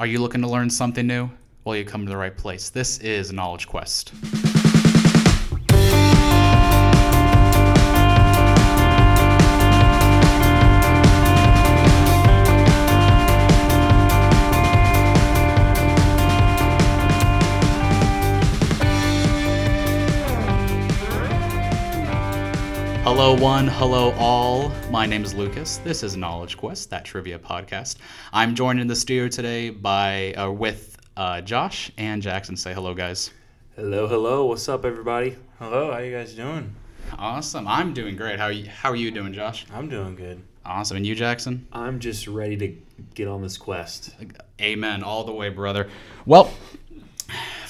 Are you looking to learn something new? Well, you come to the right place. This is Knowledge Quest. Hello, one. Hello, all. My name is Lucas. This is Knowledge Quest, that trivia podcast. I'm joined in the studio today by uh, with uh, Josh and Jackson. Say hello, guys. Hello, hello. What's up, everybody? Hello, how you guys doing? Awesome. I'm doing great. How are you? How are you doing, Josh? I'm doing good. Awesome. And you, Jackson? I'm just ready to get on this quest. Amen. All the way, brother. Well,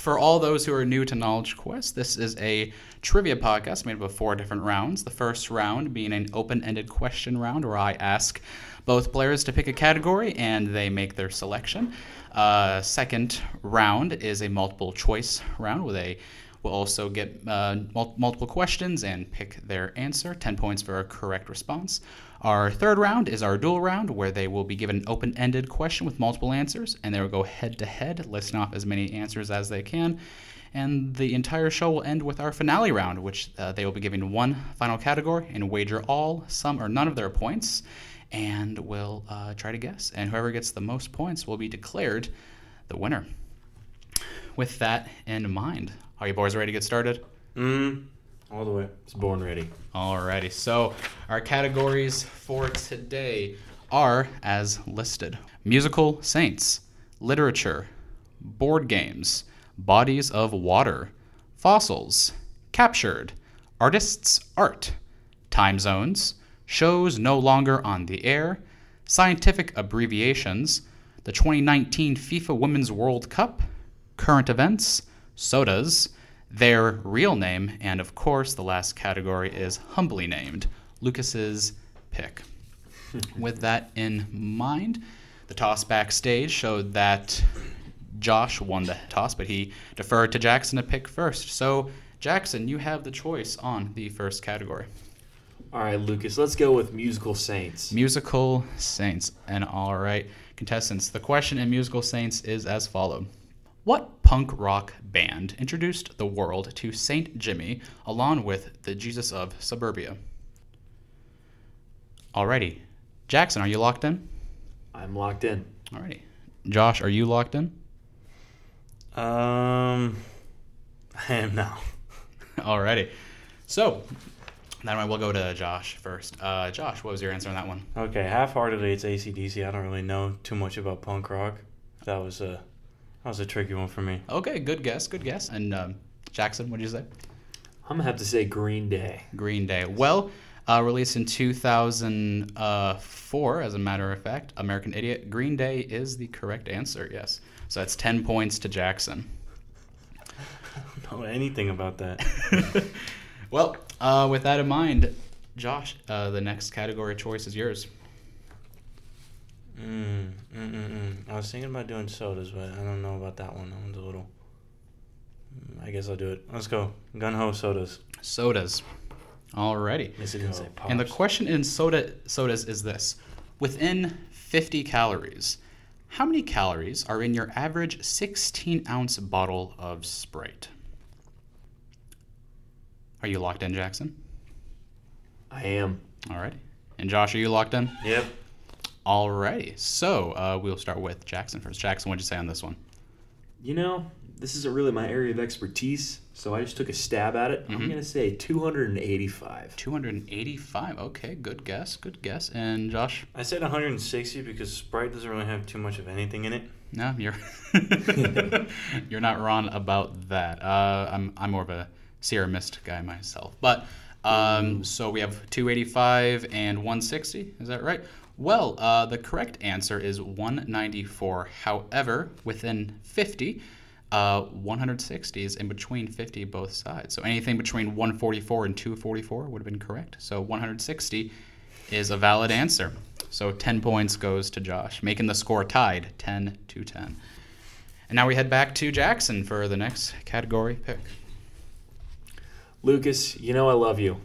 for all those who are new to Knowledge Quest, this is a trivia podcast made up of four different rounds. The first round being an open ended question round where I ask both players to pick a category and they make their selection. Uh, second round is a multiple choice round where they will also get uh, mul- multiple questions and pick their answer. 10 points for a correct response. Our third round is our dual round, where they will be given an open ended question with multiple answers, and they will go head to head, listing off as many answers as they can. And the entire show will end with our finale round, which uh, they will be giving one final category and wager all, some, or none of their points, and we'll uh, try to guess. And whoever gets the most points will be declared the winner. With that in mind, are you boys ready to get started? Mm, all the way. It's born ready. Alrighty, so our categories for today are as listed musical saints, literature, board games, bodies of water, fossils, captured, artists' art, time zones, shows no longer on the air, scientific abbreviations, the 2019 FIFA Women's World Cup, current events, sodas, their real name, and of course, the last category is humbly named Lucas's pick. With that in mind, the toss backstage showed that Josh won the toss, but he deferred to Jackson to pick first. So, Jackson, you have the choice on the first category. All right, Lucas, let's go with musical saints. Musical Saints. And all right, contestants, the question in Musical Saints is as followed What punk rock band introduced the world to Saint Jimmy along with the Jesus of Suburbia? Alrighty. Jackson, are you locked in? I'm locked in. Alrighty. Josh, are you locked in? Um, I am now. Alrighty. So, then I will go to Josh first. Uh, Josh, what was your answer on that one? Okay, half-heartedly, it's ACDC. I don't really know too much about punk rock. That was a that was a tricky one for me. Okay, good guess, good guess. And um, Jackson, what did you say? I'm gonna have to say Green Day. Green Day. Well, uh, released in 2004, as a matter of fact, American Idiot. Green Day is the correct answer, yes. So that's 10 points to Jackson. I don't know anything about that. Well, uh, with that in mind, Josh, uh, the next category choice is yours. Mm, mm, mm, mm. I was thinking about doing sodas, but I don't know about that one. That one's a little. Mm, I guess I'll do it. Let's go. Gun ho sodas. Sodas. Alrighty. Yes, it didn't say pops. And the question in soda sodas is this: Within 50 calories, how many calories are in your average 16 ounce bottle of Sprite? Are you locked in, Jackson? I am. Alrighty. And Josh, are you locked in? Yep. Alrighty. So uh, we'll start with Jackson first. Jackson, what'd you say on this one? You know, this isn't really my area of expertise, so I just took a stab at it. Mhm. I'm gonna say 285. 285. Okay, good guess. Good guess. And Josh? I said 160 because Sprite doesn't really have too much of anything in it. No, you're you're not wrong about that. Uh, I'm I'm more of a Sierra Mist guy myself, but um, so we have 285 and 160. Is that right? Well, uh, the correct answer is 194. However, within 50, uh, 160 is in between 50 both sides. So anything between 144 and 244 would have been correct. So 160 is a valid answer. So 10 points goes to Josh, making the score tied 10 to 10. And now we head back to Jackson for the next category pick. Lucas, you know I love you.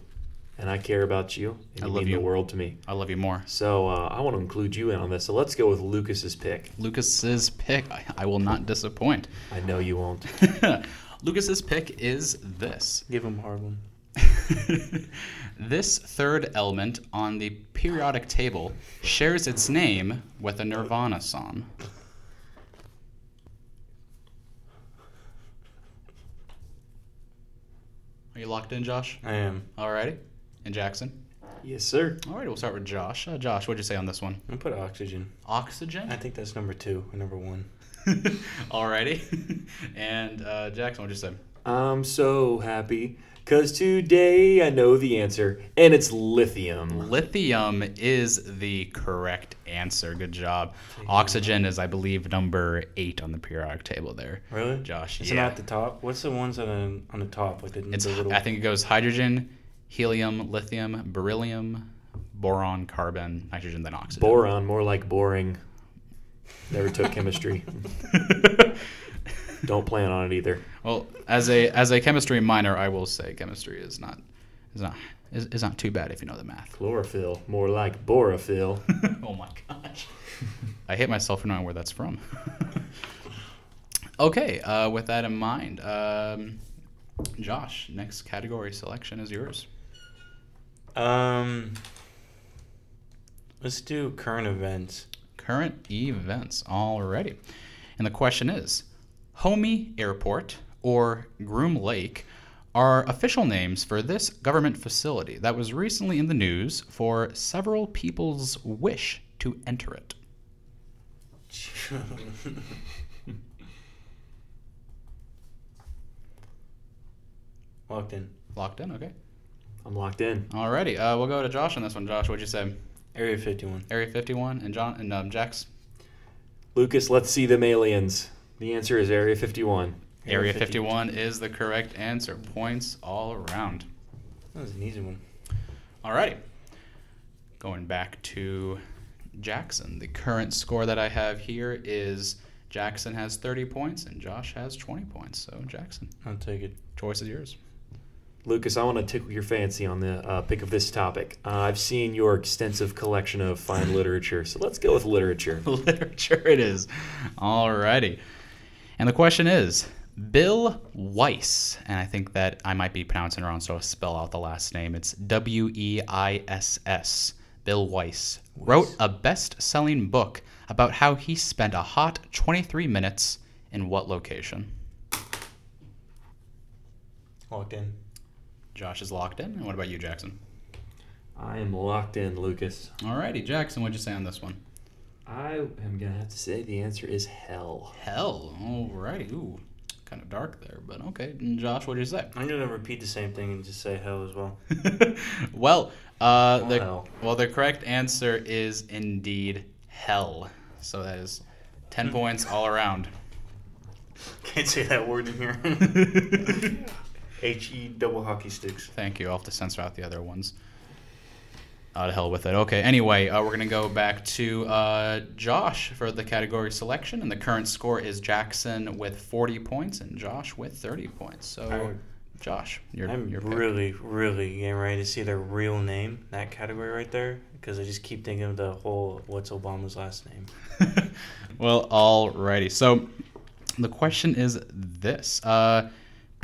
And I care about you, and I you love mean you. the world to me. I love you more. So uh, I want to include you in on this. So let's go with Lucas's pick. Lucas's pick. I, I will not disappoint. I know you won't. Lucas's pick is this. Give him a hard one. this third element on the periodic table shares its name with a Nirvana song. Are you locked in, Josh? I am. Alrighty. And Jackson? yes, sir. Alright, we'll start with Josh. Uh, Josh, what'd you say on this one? I'm put oxygen. Oxygen? I think that's number two or number one. Alrighty. and uh, Jackson, what'd you say? I'm so happy because today I know the answer, and it's lithium. Lithium is the correct answer. Good job. Oxygen is, I believe, number eight on the periodic table there. Really? Josh, Is it yeah. at the top? What's the ones that are on the top? Like the, It's, the little. I think it goes hydrogen, helium, lithium, beryllium, boron, carbon, nitrogen, then oxygen. Boron, more like boring. Never took chemistry. Don't plan on it either. well, as a as a chemistry minor, I will say chemistry is not is not is, is not too bad if you know the math. Chlorophyll, more like borophyll. oh my gosh. I hate myself for knowing where that's from. okay, uh, with that in mind, um, Josh, next category selection is yours. Um. Let's do current events. Current events already. And the question is Homey Airport or Groom Lake are official names for this government facility that was recently in the news for several people's wish to enter it. Locked in. Locked in? Okay. I'm locked in. Alrighty, uh, we'll go to Josh on this one. Josh, what'd you say? Area 51. Area 51 and John and um, Jax. Lucas, let's see them aliens. The answer is Area 51. Area Area 51 is the correct answer. Points all around. That was an easy one. Alrighty. Going back to Jackson. The current score that I have here is Jackson has 30 points and Josh has 20 points. So, Jackson, I'll take it. choice is yours. Lucas, I want to tickle your fancy on the uh, pick of this topic. Uh, I've seen your extensive collection of fine literature, so let's go with literature. Literature it is. Alrighty. And the question is Bill Weiss, and I think that I might be pronouncing it wrong, so I'll spell out the last name. It's W E I S S. Bill Weiss wrote a best selling book about how he spent a hot 23 minutes in what location? Locked in. Josh is locked in. And what about you, Jackson? I am locked in, Lucas. Alrighty, Jackson, what'd you say on this one? I am going to have to say the answer is hell. Hell. Alrighty. Ooh, kind of dark there, but okay. And Josh, what'd you say? I'm gonna repeat the same thing and just say hell as well. well, uh, Or the hell. well the correct answer is indeed hell. So that is ten points all around. Can't say that word in here. H E double hockey sticks. Thank you. I'll have to censor out the other ones. Out of hell with it. Okay. Anyway, uh, we're gonna go back to uh, Josh for the category selection, and the current score is Jackson with forty points and Josh with thirty points. So, Alright. Josh, you're I'm your pick. really, really getting ready to see their real name, that category right there, because I just keep thinking of the whole what's Obama's last name. well, alrighty. So the question is this: uh,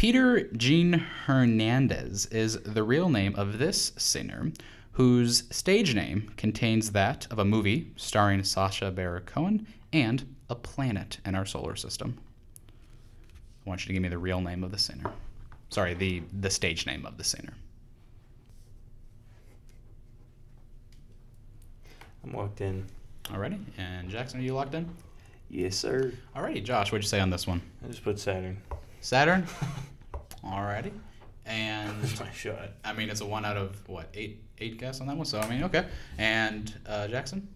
Peter Jean Hernandez is the real name of this singer, whose stage name contains that of a movie starring Sacha Baron Cohen and a planet in our solar system. I want you to give me the real name of the singer. Sorry, the the stage name of the singer. I'm locked in. Alrighty, and Jackson, are you locked in? Yes, sir. Alrighty, Josh, what'd you say on this one? I just put Saturn. Saturn. Alrighty. And my shot. I mean, it's a one out of what eight eight guess on that one. So I mean, okay. And uh, Jackson.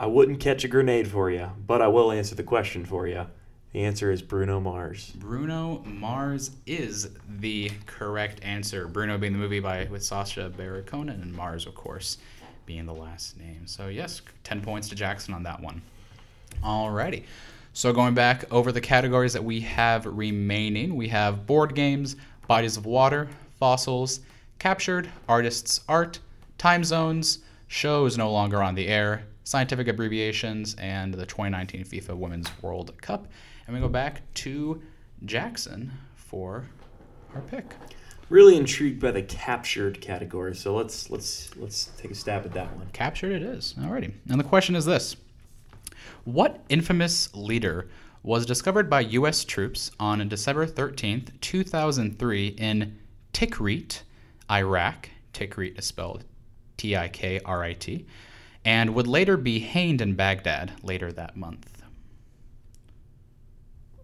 I wouldn't catch a grenade for you, but I will answer the question for you. The answer is Bruno Mars. Bruno Mars is the correct answer. Bruno being the movie by with Sacha Baron Cohen and Mars, of course, being the last name. So yes, ten points to Jackson on that one. Alrighty. So going back over the categories that we have remaining, we have board games, bodies of water, fossils, captured, artists' art, time zones, shows no longer on the air, scientific abbreviations, and the 2019 FIFA Women's World Cup. And we go back to Jackson for our pick. Really intrigued by the captured category, so let's let's let's take a stab at that one. Captured it is. Alrighty. And the question is this What infamous leader was discovered by U.S. troops on December 13th, 2003, in Tikrit, Iraq? Tikrit is spelled T I K R I T, and would later be hanged in Baghdad later that month.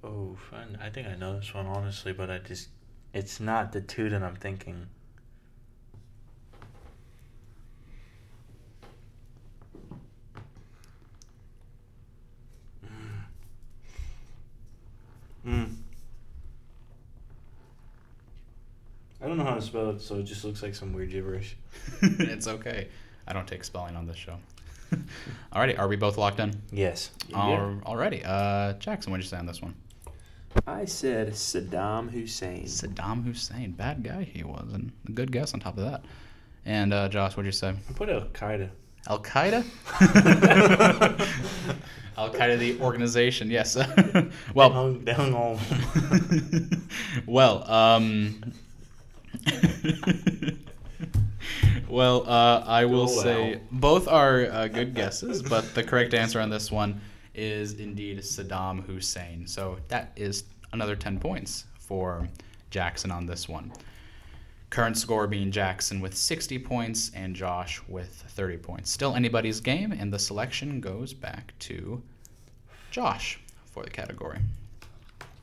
Oh, fun. I think I know this one honestly, but I just it's not the two that I'm thinking. Mm. I don't know how to spell it, so it just looks like some weird gibberish. it's okay. I don't take spelling on this show. Alrighty, are we both locked in? Yes. Al- Alrighty. Uh, Jackson, what'd you say on this one? I said Saddam Hussein. Saddam Hussein. Bad guy he was, and a good guess on top of that. And uh, Josh, what'd you say? I put Al Qaeda. Al Qaeda? Al Qaeda, the organization, yes. well, Down, down all. well, um, well, uh, I will Oh, say both are uh, good guesses, but the correct answer on this one is indeed Saddam Hussein. So that is another 10 points for Jackson on this one. Current score being Jackson with 60 points and Josh with 30 points. Still anybody's game, and the selection goes back to Josh for the category.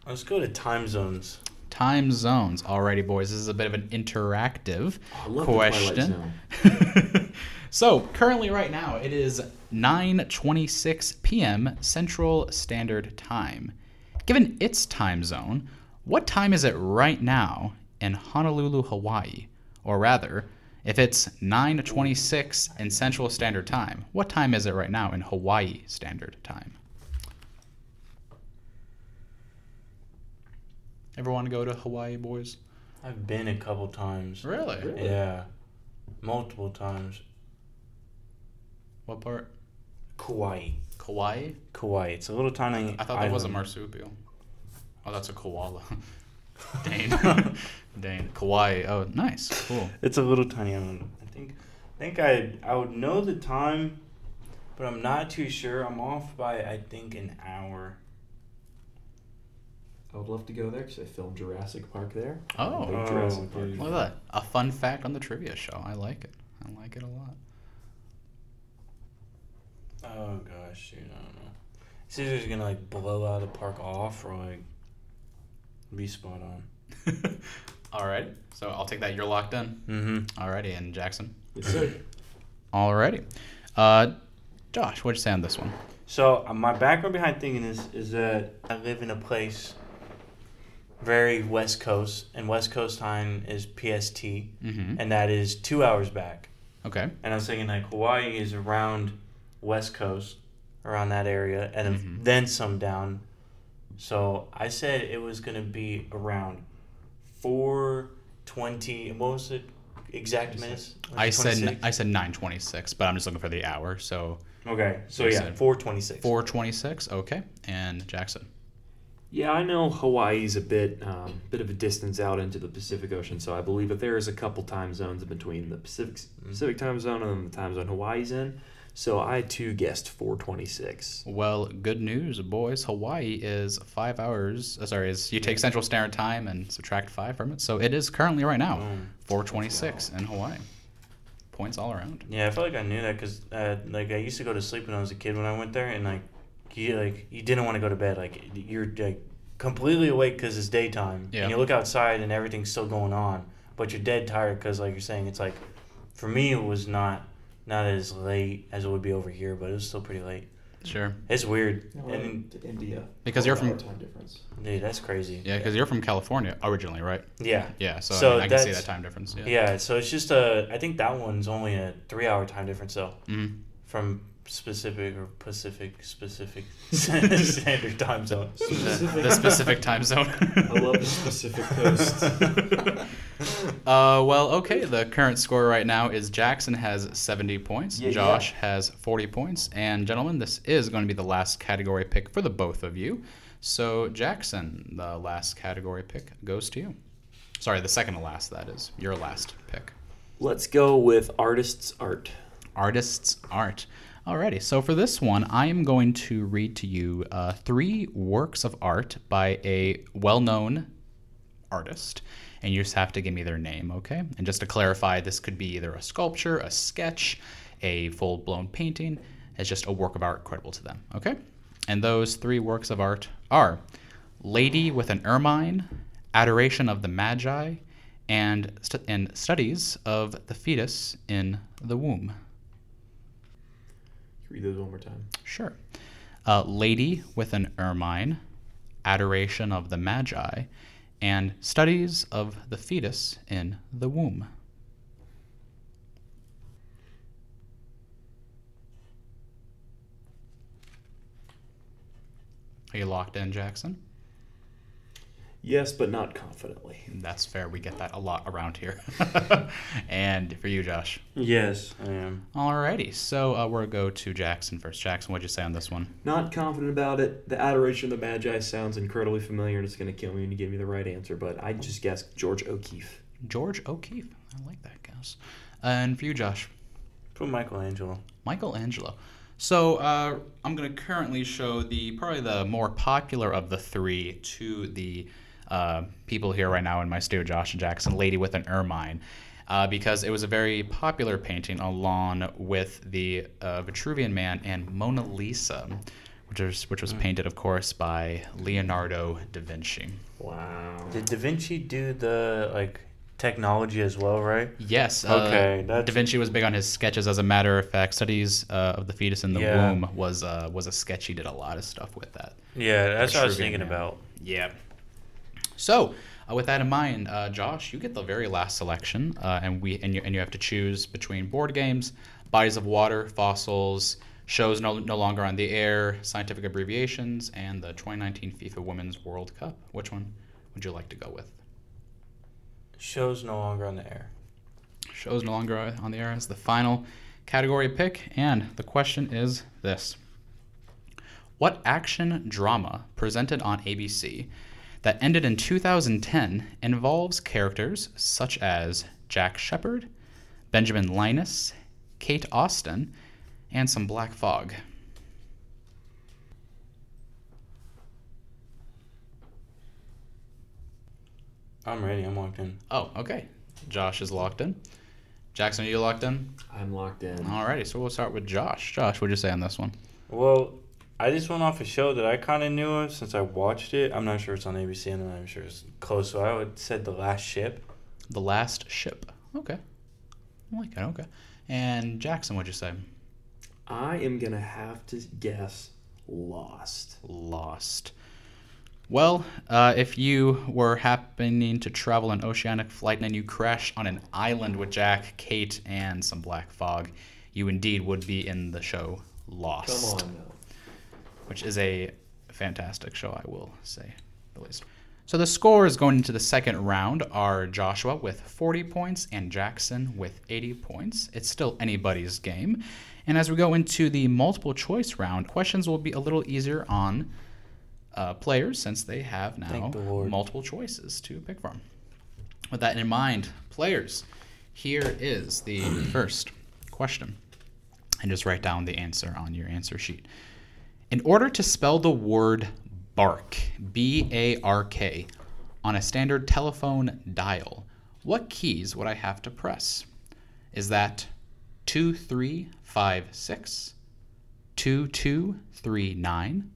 Let's go to time zones. Time zones. Alrighty, boys. This is a bit of an interactive the question. so currently, right now, it is 9:26 p.m. Central Standard Time. Given its time zone, what time is it right now in Honolulu, Hawaii? Or rather, if it's 9:26 in Central Standard Time, what time is it right now in Hawaii Standard Time? Ever want to go to Hawaii, boys? I've been a couple times. Really? Really? Yeah. Multiple times. What part? Kauai. Kauai? Kauai. It's a little tiny. I thought that was a marsupial. Oh, that's a koala. Dane. Dane. Kauai. Oh, nice. Cool. It's a little tiny island. I think. I think I I would know the time, but I'm not too sure. I'm off by I think an hour. I would love to go there because I filmed Jurassic Park there. Oh. Big Oh, Jurassic Park. Look at that. A fun fact on the trivia show. I like it. I like it a lot. Oh gosh, dude, I don't know. It's either just gonna like blow out the park off or like be spot on. Alright. So I'll take that you're locked in. Mm-hmm. Alrighty. And Jackson. Yes, sir. Alrighty. Uh, Josh, what'd you say on this one? So uh, my background behind thinking is is that I live in a place very west coast, and west coast time is PST, Mm-hmm. and that is two hours back. Okay. And I was thinking like Hawaii is around west coast, around that area, and then- Mhm. then some down. So I said it was gonna be around four twenty. What was it? Exact minutes. I said I said 926, but I'm just looking for the hour. So Okay, so yeah, four twenty six. 426. Okay. And Jackson. Yeah, I know Hawaii's a bit, um, bit of a distance out into the Pacific Ocean, so I believe that there is a couple time zones between the Pacific Pacific time zone and the time zone Hawaii's in. So I too guessed 426. Well, good news, boys. Hawaii is five hours. uh, Sorry, is you take Central Standard Time and subtract five from it, so it is currently right now Boom. 426 in Hawaii. Points all around. Yeah, I feel like I knew that because uh, like I used to go to sleep when I was a kid when I went there, and like you like you didn't want to go to bed. Like you're like completely awake because it's daytime, Yeah. and you look outside and everything's still going on, but you're dead tired because like you're saying it's like for me it was not not as late as it would be over here, but it was still pretty late. Sure. It's weird, and to India. Because you're from- time difference. dude, that's crazy. Yeah, because you're from California originally, right? Yeah. Yeah, so, So I, mean, I can see that time difference. Yeah. Yeah, so it's just a. I think that one's only a three-hour time difference though, Mhm. from specific or Pacific specific standard time zone. The, the specific time zone. I love the specific coast. Uh, well, okay. The current score right now is Jackson has 70 points. Yeah, Josh yeah. has 40 points. And, gentlemen, this is going to be the last category pick for the both of you. So, Jackson, the last category pick goes to you. Sorry, the second to last, that is. Your last pick. Let's go with artist's art. Artist's art. Alrighty, so for this one, I am going to read to you uh, three works of art by a well known artist. And you just have to give me their name, okay? And just to clarify, this could be either a sculpture, a sketch, a full blown painting. It's just a work of art credible to them, okay? And those three works of art are Lady with an Ermine, Adoration of the Magi, and, st- and Studies of the Fetus in the Womb. Read those one more time. Sure. Uh, Lady with an Ermine, Adoration of the Magi, and Studies of the Fetus in the Womb. Are you locked in, Jackson? Yes, but not confidently. That's fair. We get that a lot around here. and for you, Josh. Yes, I am. Alrighty, so uh, we'll go to Jackson first. Jackson, what'd you say on this one? Not confident about it. The Adoration of the Magi sounds incredibly familiar, and it's going to kill me when you give me the right answer. But I just guessed George O'Keeffe. George O'Keeffe. I like that guess. And for you, Josh, Put Michelangelo. Michelangelo. So uh, I'm going to currently show the probably the more popular of the three to the uh, people here right now in my studio, Josh and Jackson, Lady with an Ermine. Uh, because it was a very popular painting along with the uh, Vitruvian Man and Mona Lisa, which was, which was painted, of course, by Leonardo da Vinci. Wow. Did Da Vinci do the like technology as well, right? Yes. Uh, Okay, that's- Da Vinci was big on his sketches. As a matter of fact, studies uh, of the fetus in the Yeah. womb was uh, was a sketch. He did a lot of stuff with that. Yeah, that's what I was thinking Man. about. Yeah. So, uh, with that in mind, uh, Josh, you get the very last selection, uh, and we and you and you have to choose between board games, bodies of water, fossils, shows no, no longer on the air, scientific abbreviations, and the 2019 FIFA Women's World Cup. Which one would you like to go with? Shows no longer on the air. Shows no longer on the air is the final category pick, and the question is this: What action drama presented on ABC that ended in 2010 involves characters such as Jack Shephard, Benjamin Linus, Kate Austin, and some black fog? I'm ready. I'm locked in. Oh, okay. Josh is locked in. Jackson, are you locked in? I'm locked in. Alrighty, so we'll start with Josh. Josh, what'd you say on this one? Well, I just went off a show that I kind of knew of since I watched it. I'm not sure it's on ABC, and I'm sure it's close. So I would said The Last Ship. The Last Ship. Okay. I like it. Okay. And Jackson, what'd you say? I am going to have to guess Lost. Lost. Well, uh, if you were happening to travel an oceanic flight and you crash on an island with Jack, Kate, and some black fog, you indeed would be in the show Lost. Come on now. Which is a fantastic show, I will say the least. So the scores going into the second round are Joshua with 40 points and Jackson with 80 points. It's still anybody's game. And as we go into the multiple choice round, questions will be a little easier on uh, players since they have now the multiple choices to pick from. With that in mind, players, here is the first question. And just write down the answer on your answer sheet. In order to spell the word bark, B A R K, on a standard telephone dial, what keys would I have to press? Is that 2356, 2239,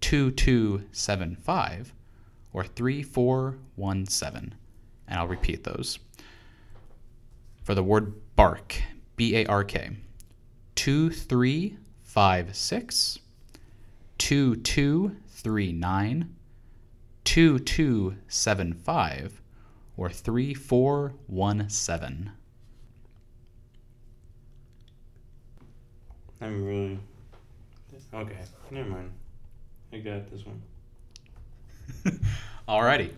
2275, or 3417? And I'll repeat those. For the word bark, B A R K, 2356, 2239, 2275, or 3417. I'm really. Okay, never mind. I got this one. Alrighty.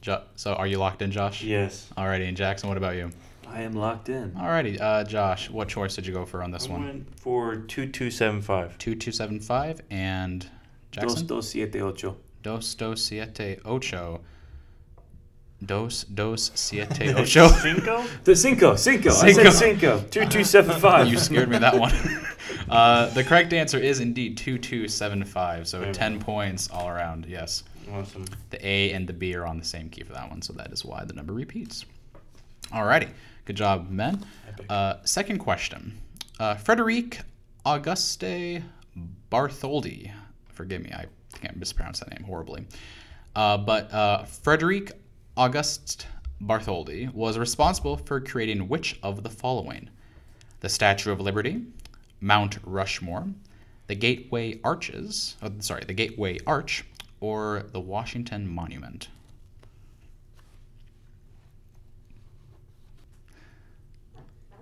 Jo- so are you locked in, Josh? Yes. Alrighty, and Jackson, what about you? I am locked in. Alrighty, uh, Josh, what choice did you go for on this one? I one? went for 2275. Two two seven five and Jackson. Dos, dos, siete, ocho. Dos dos siete ocho. Dos dos siete ocho. Cinco? The cinco, cinco. I Cinco. said cinco. Two two seven five. you scared me that one. Uh, the correct answer is indeed 2275, so There we 10 points all around, yes. Awesome. The A and the B are on the same key for that one, so that is why the number repeats. Alrighty, good job, men. Uh, second question. Uh, Frederic Auguste Bartholdi. Forgive me, I think I mispronounced that name horribly. Uh, but uh, Frederic Auguste Bartholdi was responsible for creating which of the following? The Statue of Liberty, Mount Rushmore, the Gateway Arches, oh, sorry, the Gateway Arch, or the Washington Monument?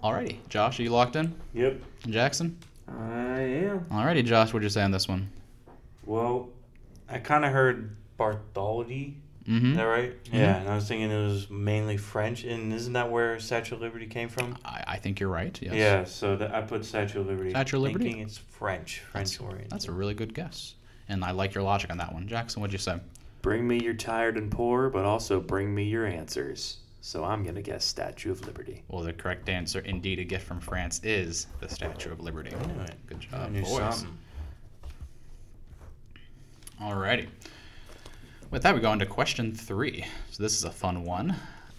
Alrighty, Josh, are you locked in? Yep. Jackson? I am. Alrighty, Josh, what'd you say on this one? Well, I kind of heard Bartholdi. Mm-hmm. Is that right? Yeah, and I was thinking it was mainly French, and isn't that where Statue of Liberty came from? I, I think you're right. Yes. Yeah, so that I put Statue of Liberty. Statue of Liberty? Thinking it's French, French oriented. That's a really good guess. And I like your logic on that one. Jackson, what'd you say? Bring me your tired and poor, but also bring me your answers. So I'm gonna guess Statue of Liberty. Well, the correct answer, indeed, a gift from France, is the Statue of Liberty. I knew it. Good I job, knew boys. something. Alrighty. With that, we go on to question three. So this is a fun one.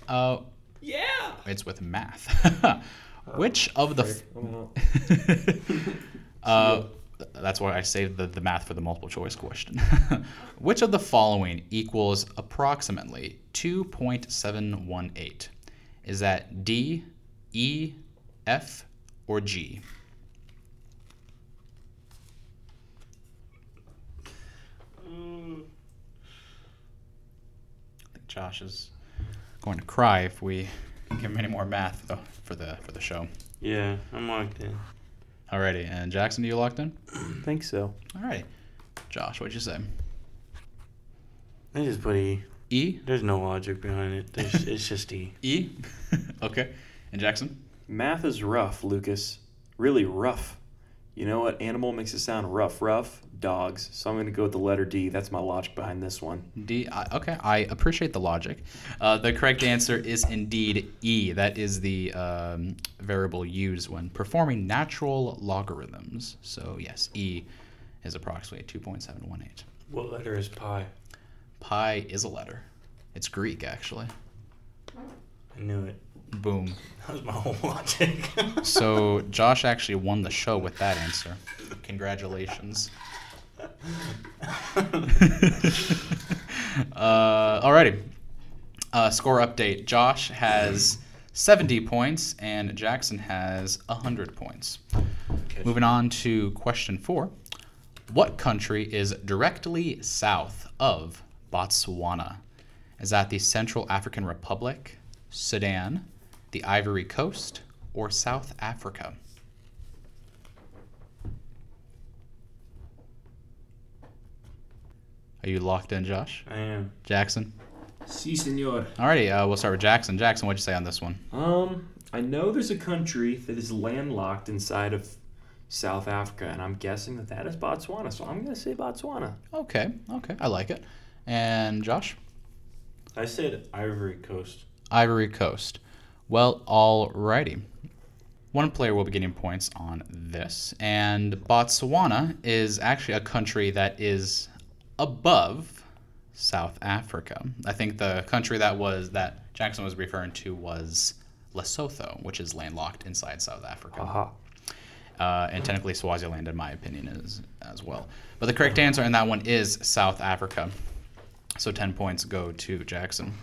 Uh, Yeah. it's with math. Which of the f- uh, that's why I saved the, the math for the multiple choice question. Which of the following equals approximately 2.718? Is that D, E, F, or G? Mm. I think Josh is going to cry if we give him any more math though, for the for the show. Yeah, I'm locked in. Alrighty, and Jackson, are you locked in? I think so. Alrighty. Josh, what'd you say? I just put E. E? There's no logic behind it. There's, it's just E. E? okay. And Jackson? Math is rough, Lucas. Really rough. You know what animal makes it sound rough? Rough? Dogs. So I'm gonna go with the letter D. That's my logic behind this one. D. I, okay, I appreciate the logic. Uh, the correct answer is indeed E. That is the um, variable used when performing natural logarithms. So, yes, E is approximately 2.718. What letter is pi? Pi is a letter. It's Greek, actually. I knew it. Boom. That was my whole logic. So, Josh actually won the show with that answer. Congratulations. uh, alrighty. Uh, score update. Josh has 70 points and Jackson has 100 points. Moving on to question four. What country is directly south of Botswana? Is that the Central African Republic, Sudan, the Ivory Coast, or South Africa? Are you locked in, Josh? I am. Jackson? Si, senor. Alrighty, uh, we'll start with Jackson. Jackson, what'd you say on this one? Um, I know there's a country that is landlocked inside of South Africa, and I'm guessing that that is Botswana. So I'm gonna say Botswana. Okay, okay, I like it. And Josh? I said Ivory Coast. Ivory Coast. Well, alrighty. One player will be getting points on this, and Botswana is actually a country that is above South Africa. I think the country that was that Jackson was referring to was Lesotho, which is landlocked inside South Africa. Aha. Uh, and technically Swaziland, in my opinion, is as well. But the correct answer in that one is South Africa. So 10 points go to Jackson.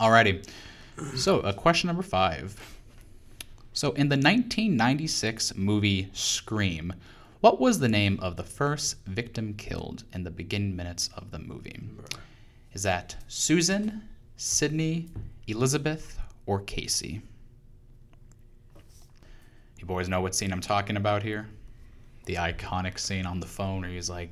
Alrighty. So, uh, question number five. So, in the 1996 movie Scream, what was the name of the first victim killed in the beginning minutes of the movie? Is that Susan, Sydney, Elizabeth, or Casey? You boys know what scene I'm talking about here? the iconic scene on the phone where he's like,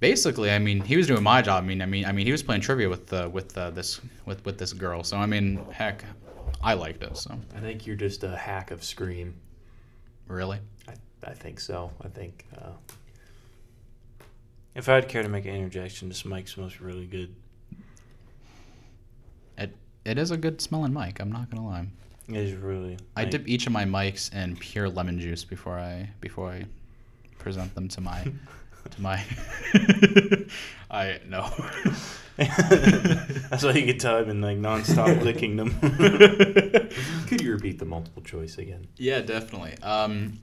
basically, I mean, he was doing my job. I mean, I mean, I mean, he was playing trivia with uh, with uh, this with with this girl. So I mean, heck, I liked it. So I think you're just a hack of Scream. really, I, I think so. I think. Uh, If I'd care to make an interjection, this mic smells really good. it it is a good smelling mic. I'm not gonna lie. It is really. I like- dip each of my mics in pure lemon juice before I before I present them to my to my. I no. That's why you could tell I've been like nonstop licking them. could you repeat the multiple choice again? Yeah, definitely. Um,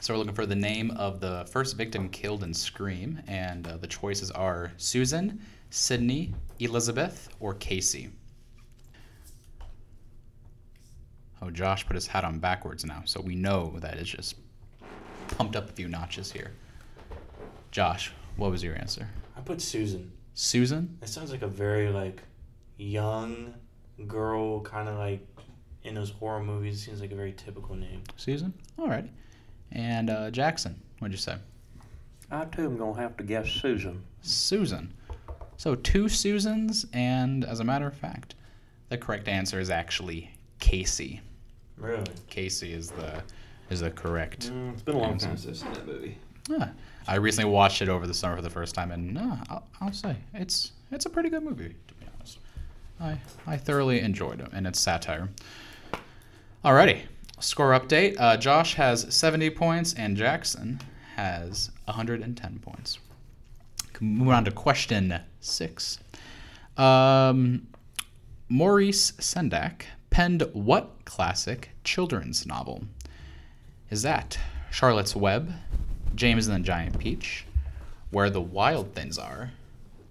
so we're looking for the name of the first victim killed in Scream, and uh, the choices are Susan, Sydney, Elizabeth, or Casey. Oh, Josh put his hat on backwards now, so we know that it's just pumped up a few notches here. Josh, what was your answer? I put Susan. Susan? It sounds like a very like young girl, kind of like in those horror movies. It seems like a very typical name. Susan? Alrighty. And uh, Jackson, what'd you say? I too am gonna have to guess Susan. Susan. So two Susans, and as a matter of fact, the correct answer is actually Casey. Really? Casey is the is the correct. Mm, it's been a long Answer. time since I've seen that movie. Yeah. I recently watched it over the summer for the first time, and uh, I'll, I'll say it's it's a pretty good movie to be honest. I I thoroughly enjoyed it, and it's satire. Alrighty, score update. Uh, Josh has 70 points, and Jackson has 110 points. Moving on to question six. Um, Maurice Sendak penned what classic children's novel? Is that Charlotte's Web, James and the Giant Peach, Where the Wild Things Are,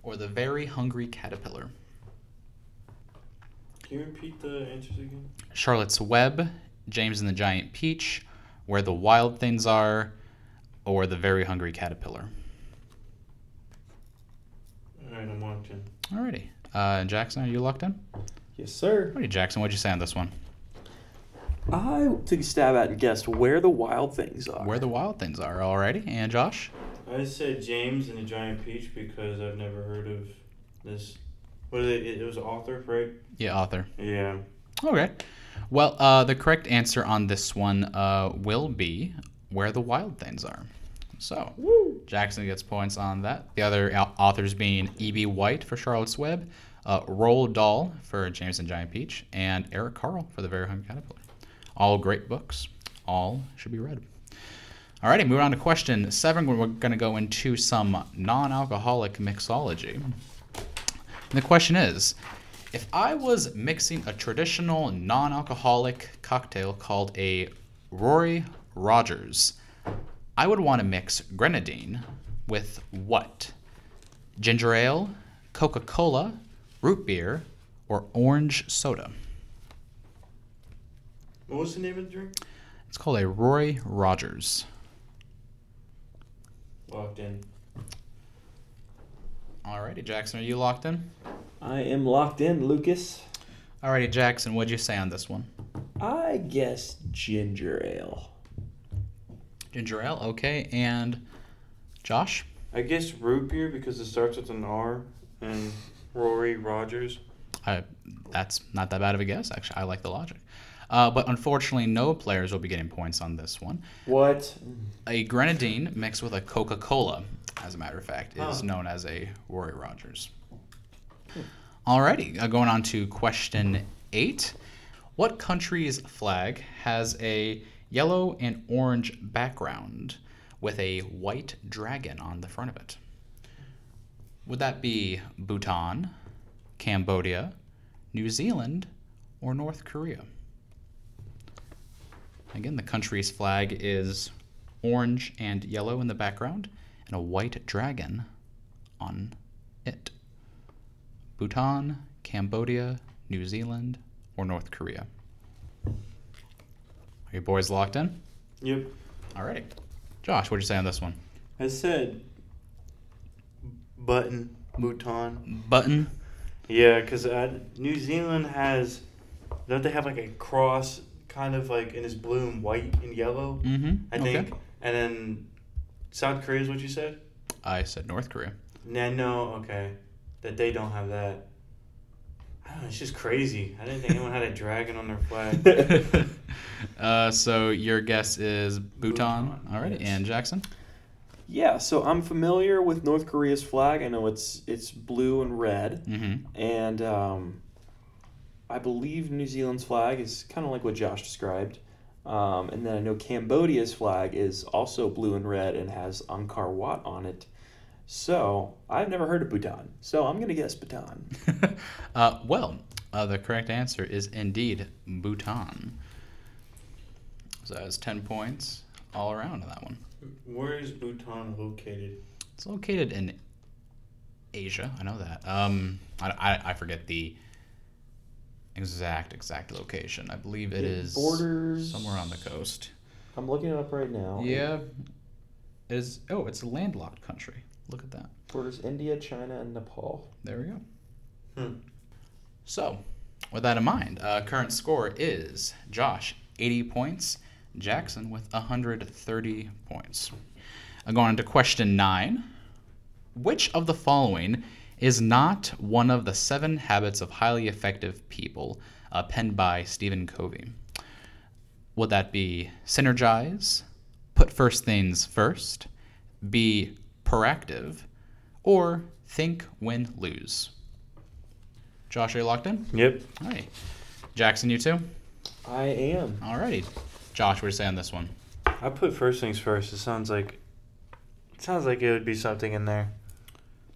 or The Very Hungry Caterpillar? Can you repeat the answers again? Charlotte's Web, James and the Giant Peach, Where the Wild Things Are, or The Very Hungry Caterpillar? All right, I'm locked in. Alrighty. Uh, Jackson, are you locked in? Yes, sir. Alrighty, Jackson, what'd you say on this one? I took a stab at and guessed where the wild things are. Where the Wild Things Are, alrighty. And Josh? I said James and the Giant Peach because I've never heard of this. What is it? It was an author, right? Yeah, author. Yeah. Okay. Well, uh, the correct answer on this one uh, will be where the wild things are. So, Jackson gets points on that. The other authors being E.B. White for Charlotte's Web, uh, Roald Dahl for James and Giant Peach, and Eric Carle for The Very Hungry Caterpillar. All great books. All should be read. All Alrighty, moving on to question seven. We're going to go into some non alcoholic mixology. And the question is if I was mixing a traditional non alcoholic cocktail called a Rory Rogers, I would want to mix grenadine with what? Ginger ale, Coca Cola, root beer, or orange soda? What was the name of the drink? It's called a Roy Rogers. Locked in. Alrighty, Jackson, are you locked in? I am locked in, Lucas. Alrighty, Jackson, what'd you say on this one? I guess ginger ale. Ginger ale, okay. And Josh? I guess root beer because it starts with an R and Rory Rogers. I, that's not that bad of a guess, actually. I like the logic. Uh, but unfortunately, no players will be getting points on this one. What? A grenadine mixed with a Coca Cola, as a matter of fact, is known as a Roy Rogers. Alrighty, uh, going on to question eight. What country's flag has a yellow and orange background with a white dragon on the front of it? Would that be Bhutan, Cambodia, New Zealand, or North Korea? Again, the country's flag is orange and yellow in the background and a white dragon on it. Bhutan, Cambodia, New Zealand, or North Korea? Are you boys locked in? Yep. Alrighty. Josh, what'd you say on this one? I said button Bhutan. Button. Yeah, because New Zealand has don't they have like a cross kind of like in it's blue and white and yellow? Mm-hmm. I think And then South Korea is what you said? I said North Korea. No, no, okay. That they don't have that. I don't know, it's just crazy. I didn't think anyone had a dragon on their flag. uh, so your guess is Bhutan. Bhutan, Alrighty, yes. and Jackson. Yeah, so I'm familiar with North Korea's flag. I know it's it's blue and red, Mm-hmm. and um, I believe New Zealand's flag is kind of like what Josh described. Um, and then I know Cambodia's flag is also blue and red and has Angkor Wat on it. So I've never heard of Bhutan, so I'm gonna guess Bhutan. uh, well, uh, the correct answer is indeed Bhutan. So that was 10 points all around on that one. Where is Bhutan located? It's located in Asia. I know that. Um, I, I, I forget the exact exact location. I believe it It is borders- somewhere on the coast. I'm looking it up right now. Yeah. It is oh, it's a landlocked country. Look at that. Borders India, China, and Nepal. There we go. Hmm. So, with that in mind, uh, current score is Josh 80 points, Jackson with 130 points. Uh, going into question nine. Which of the following is not one of the seven habits of highly effective people uh, penned by Stephen Covey? Would that be synergize, put first things first, be proactive, or think, win, lose? Josh, are you locked in? Yep. All right. Jackson, you too? I am. Alrighty. Josh, what do you say on this one? I put first things first. It sounds like it sounds like it would be something in there.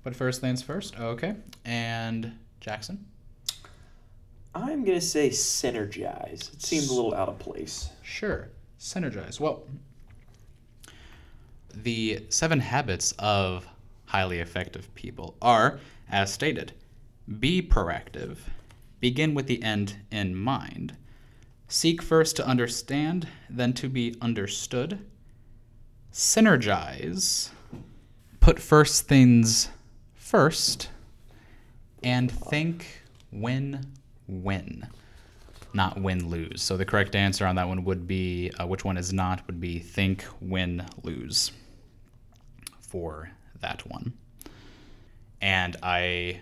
But first things first. Okay. And Jackson? I'm gonna say synergize. It seemed a little out of place. Sure. Synergize. Well, the seven habits of highly effective people are, as stated, be proactive, begin with the end in mind, seek first to understand, then to be understood, synergize, put first things first, and think win win not win lose. So the correct answer on that one would be uh, which one is not would be think win lose for that one. And I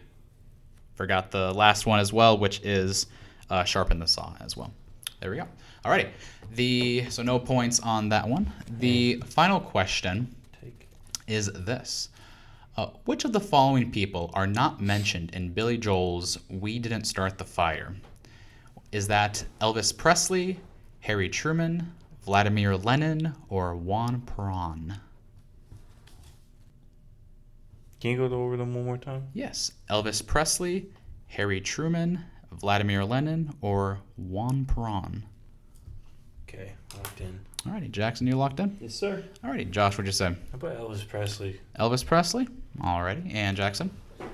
forgot the last one as well, which is uh, sharpen the saw as well. There we go. Alrighty. The so no points on that one. The final question Take. is this. Uh, which of the following people are not mentioned in Billy Joel's We Didn't Start the Fire? Is that Elvis Presley, Harry Truman, Vladimir Lenin, or Juan Perón? Can you go over them one more time? Yes, Elvis Presley, Harry Truman, Vladimir Lenin, or Juan Perón? Okay, locked in. Alrighty, Jackson, you locked in? Yes, sir. Alrighty, Josh, what'd you say? How about Elvis Presley? Elvis Presley? Alrighty, and Jackson?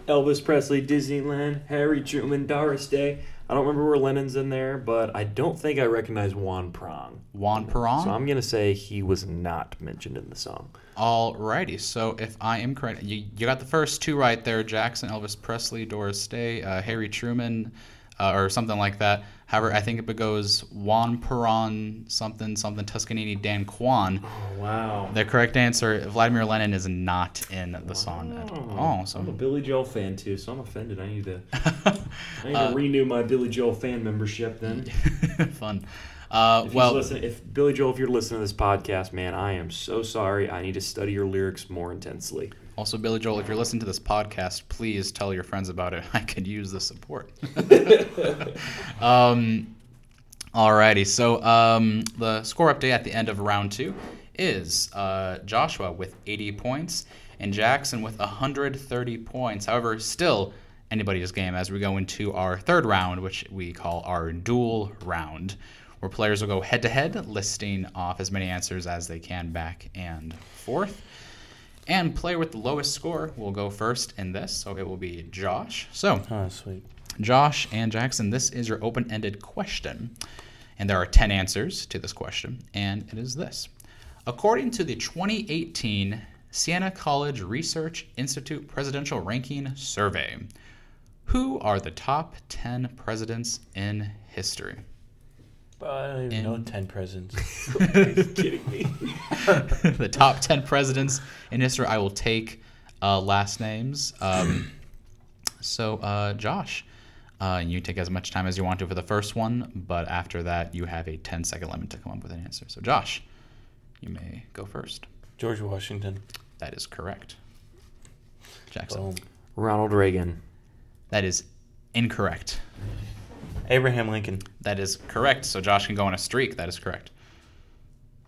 Elvis Presley, Disneyland, Harry Truman, Doris Day. I don't remember where Lenin's in there, but I don't think I recognize Juan Prong. Juan Perón? So I'm gonna say he was not mentioned in the song. Alrighty, so if I am correct, you, you got the first two right there Jackson, Elvis Presley, Doris Day, uh, Harry Truman, uh, or something like that. However, I think it goes Juan Perón, something, something, Toscanini, Dan Kwan. Oh wow. The correct answer, Vladimir Lenin, is not in the song at all. So I'm a Billy Joel fan too, so I'm offended. I need to I need Uh, to renew my Billy Joel fan membership then. fun. Uh, If well, well, if Billy Joel, if you're listening to this podcast, man, I am so sorry. I need to study your lyrics more intensely. Also, Billy Joel, if you're listening to this podcast, please tell your friends about it. I could use the support. um, alrighty, so um, the score update at the end of round two is uh, Joshua with 80 points and Jackson with 130 points. However, still anybody's game as we go into our third round, which we call our duel round, where players will go head to head, listing off as many answers as they can back and forth. And player with the lowest score will go first in this, so it will be Josh. So, Oh, sweet. Josh and Jackson, this is your open ended question. And there are 10 answers to this question, and it is this. According to the 2018 Siena College Research Institute Presidential Ranking Survey, who are the top 10 presidents in history? Bro, I don't even know 10 presidents. Are you kidding me? the top 10 presidents in history. I will take uh, last names. Um, so, uh, Josh, uh, you take as much time as you want to for the first one, but after that, you have a 10 second limit to come up with an answer. So, Josh, you may go first. George Washington. That is correct. Jackson. Boom. Ronald Reagan. That is incorrect. Abraham Lincoln. That is correct. So, Josh can go on a streak. That is correct.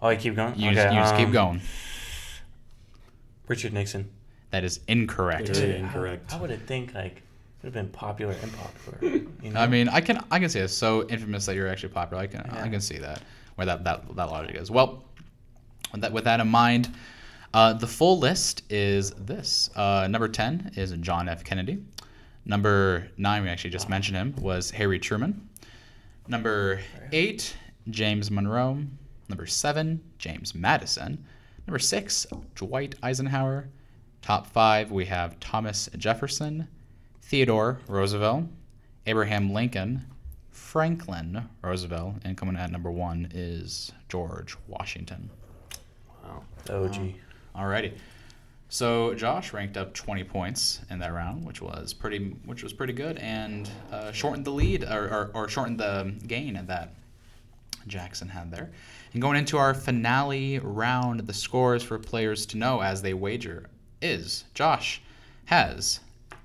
Oh, I keep going? You, okay, just, you just keep um, going. Richard Nixon. That is incorrect. Yeah. Incorrect. How, how would it think, like, it would have been popular and popular? You know? I mean, I can I can see it's so infamous that you're actually popular. I can I can see that where that that, that logic is. Well, with that with that in mind, uh, the full list is this. Uh, number ten is John F. Kennedy. Number nine, we actually just mentioned him, was Harry Truman. Number eight, James Monroe. Number seven, James Madison. Number six, Dwight Eisenhower. Top five, we have Thomas Jefferson, Theodore Roosevelt, Abraham Lincoln, Franklin Roosevelt, and coming at number one is George Washington. Wow. OG. Alrighty. So Josh ranked up 20 points in that round, which was pretty, which was pretty good, and uh, shortened the lead or, or, or shortened the gain that Jackson had there. And going into our finale round, the scores for players to know as they wager is Josh has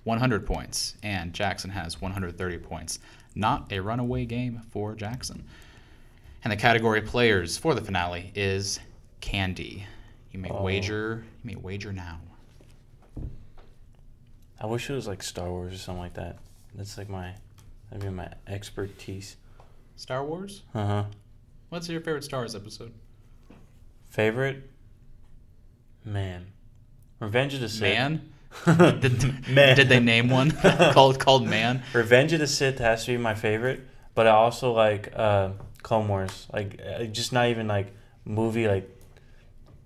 100 points and Jackson has 130 points. Not a runaway game for Jackson. And the category players for the finale is Candy. You may Oh. wager. You may wager now. I wish it was like Star Wars or something like that. That's like my, that'd be my expertise. Star Wars. Uh huh. What's your favorite Star Wars episode? Favorite? Man. Revenge of the Sith. Man. did, Did, Man. did they name one called called Man? Revenge of the Sith has to be my favorite, but I also like uh, Clone Wars. Like, uh, just not even like movie, like,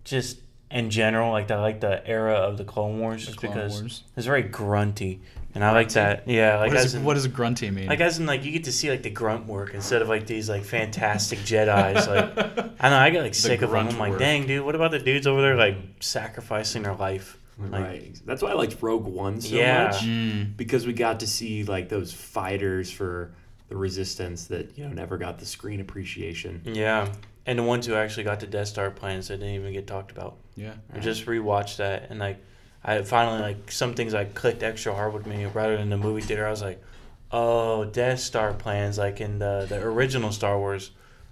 just in general. Like, I like the era of the Clone Wars just Clone because Wars. it's very grunty, and I like that. Yeah, like what, as in, what does grunty mean? like as in like you get to see like the grunt work instead of like these like fantastic Jedi's. Like, I know I get like sick of them. I'm like, work. dang, dude, what about the dudes over there like sacrificing their life? Like, right. That's why I liked Rogue One so Yeah. much Mm. because we got to see like those fighters for the resistance that you know never got the screen appreciation. Yeah, and the ones who actually got the Death Star plans that didn't even get talked about. Yeah. I just rewatched that and like I finally like some things I clicked extra hard with me rather than the movie theater. I was like, oh, Death Star plans like in the the original Star Wars.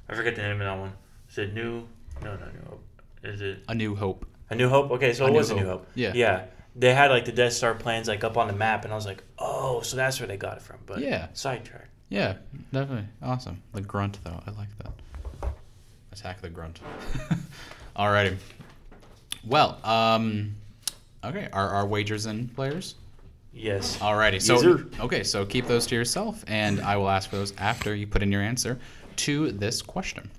I forget the name of that one. Is it New? No, no, New Hope. Is it A New Hope. A New Hope? Okay, so A it New was A New Hope. Hope. Yeah. Yeah. They had like the Death Star plans like up on the map, and I was like, oh, so that's where they got it from. But Yeah. sidetrack. Yeah, definitely. Awesome. The grunt, though. I like that. Attack the grunt. Alrighty. Well, um, okay. Are our wagers in, players? Yes. Alrighty. So okay. So keep those to yourself, and I will ask for those after you put in your answer to this question.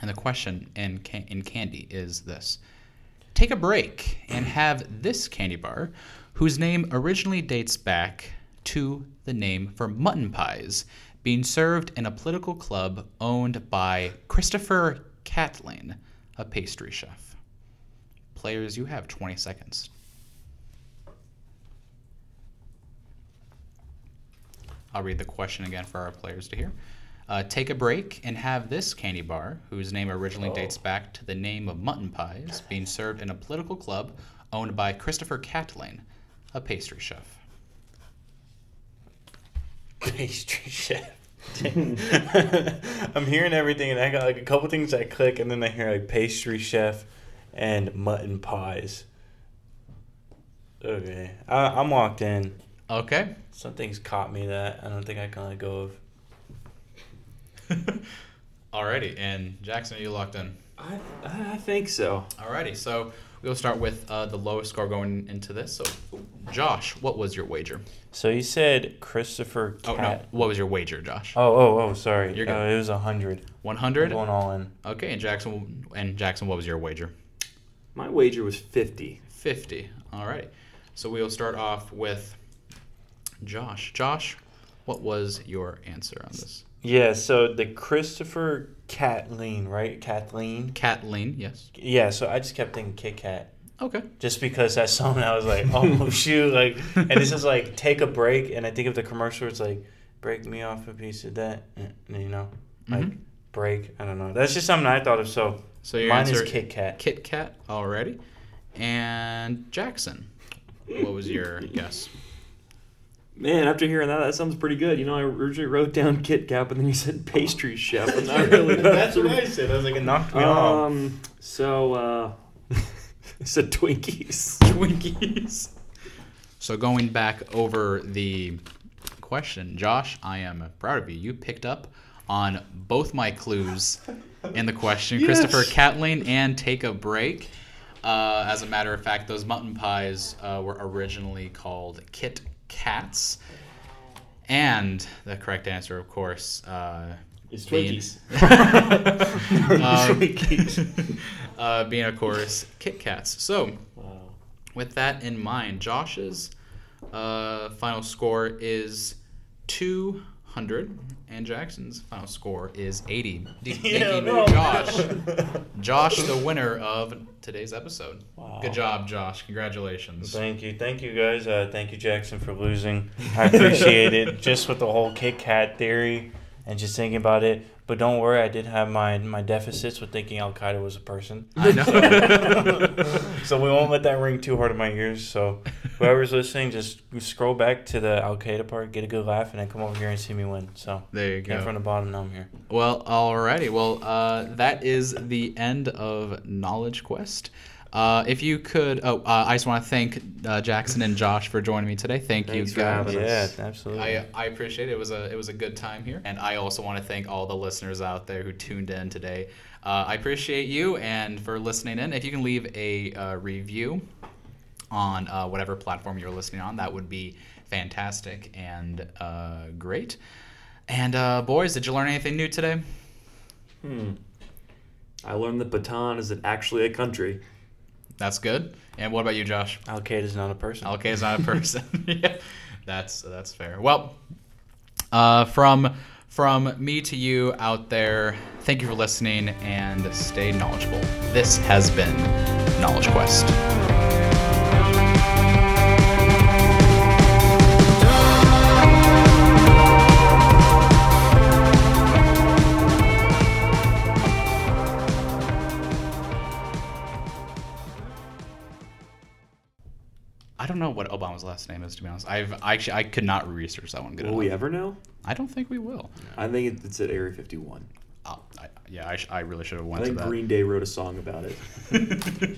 And the question in can- in candy is this: Take a break and have this candy bar, whose name originally dates back to the name for mutton pies, being served in a political club owned by Christopher Catlin, a pastry chef. Players, you have 20 seconds. I'll read the question again for our players to hear. Uh, take a break and have this candy bar, whose name originally dates back to the name of mutton pies, being served in a political club owned by Christopher Catlin, a pastry chef. Pastry chef. I'm hearing everything, and I got like a couple things I click, and then I hear like pastry chef and mutton pies. Okay, I, I'm locked in. Okay. Something's caught me that I don't think I can let go of. Alrighty, and Jackson, are you locked in? I I think so. Alrighty, so we'll start with uh, the lowest score going into this. So, Josh, what was your wager? So you said Christopher Oh no, what was your wager, Josh? Oh, oh, oh, sorry. You're good. Uh, it was a hundred. Hundred. going all in. Okay, and Jackson, and Jackson, what was your wager? My wager was fifty. 50. All right. So we'll start off with Josh. Josh, what was your answer on this? Yeah, so the Christopher Kathleen, right? Kathleen. Kathleen, yes. Yeah, so I just kept thinking Kit Kat. Okay. Just because that song, I was like, oh shoot, like, and this is like take a break, and I think of the commercial, it's like, break me off a piece of that, and, you know, like Mhm. break. I don't know. That's just something I thought of. So So your mine answer is Kit Kat. Kit Kat already. And Jackson, what was your guess? Man, after hearing that, that sounds pretty good. You know, I originally wrote down Kit Kat, but then you said pastry chef, and I really That's what I said. I was like, it knocked me off. Um, so uh, I said Twinkies. Twinkies. So going back over the question, Josh, I am proud of you. You picked up on both my clues in the question. Christopher Kathleen and Take a Break. Uh, as a matter of fact, those mutton pies uh, were originally called Kit Kats. And the correct answer, of course, uh, being- Twinkies. um, uh, being, of course, Kit Kats. So, Wow. with that in mind, Josh's uh, final score is 200, and Jackson's final score is 80. D- making no. Josh, Josh the winner of today's episode. Wow. Good job, Josh. Congratulations. Thank you, thank you guys. Uh, thank you, Jackson, for losing. I appreciate it. Just with the whole Kit Kat theory and just thinking about it. But don't worry, I did have my my deficits with thinking Al Qaeda was a person. I know. so we won't let that ring too hard in my ears. So whoever's listening, just scroll back to the Al Qaeda part, get a good laugh, and then come over here and see me win. So there you came go. from the bottom, now I'm here. Well, alrighty. Well, uh, that is the end of Knowledge Quest. Uh, if you could, oh, uh, I just want to thank uh, Jackson and Josh for joining me today. Thank Thanks you for guys. having Yeah, absolutely. I, I appreciate it. It was a it was a good time here, and I also want to thank all the listeners out there who tuned in today. Uh, I appreciate you and for listening in. If you can leave a uh, review on uh, whatever platform you're listening on, that would be fantastic and uh, great. And uh, boys, did you learn anything new today? Hmm. I learned that Bhutan is actually a country. That's good. And what about you, Josh? Al Qaeda is not a person. Okay, is not a person. yeah, that's that's fair. Well, uh, from from me to you out there, thank you for listening and stay knowledgeable. This has been Knowledge Quest. Know what Obama's last name is to be honest. I've I actually I could not research that one good Will enough. we ever know? I don't think we will. I think it's at Area 51. Oh, I, yeah, I, sh- I really should have I went to think that. Green Day wrote a song about it.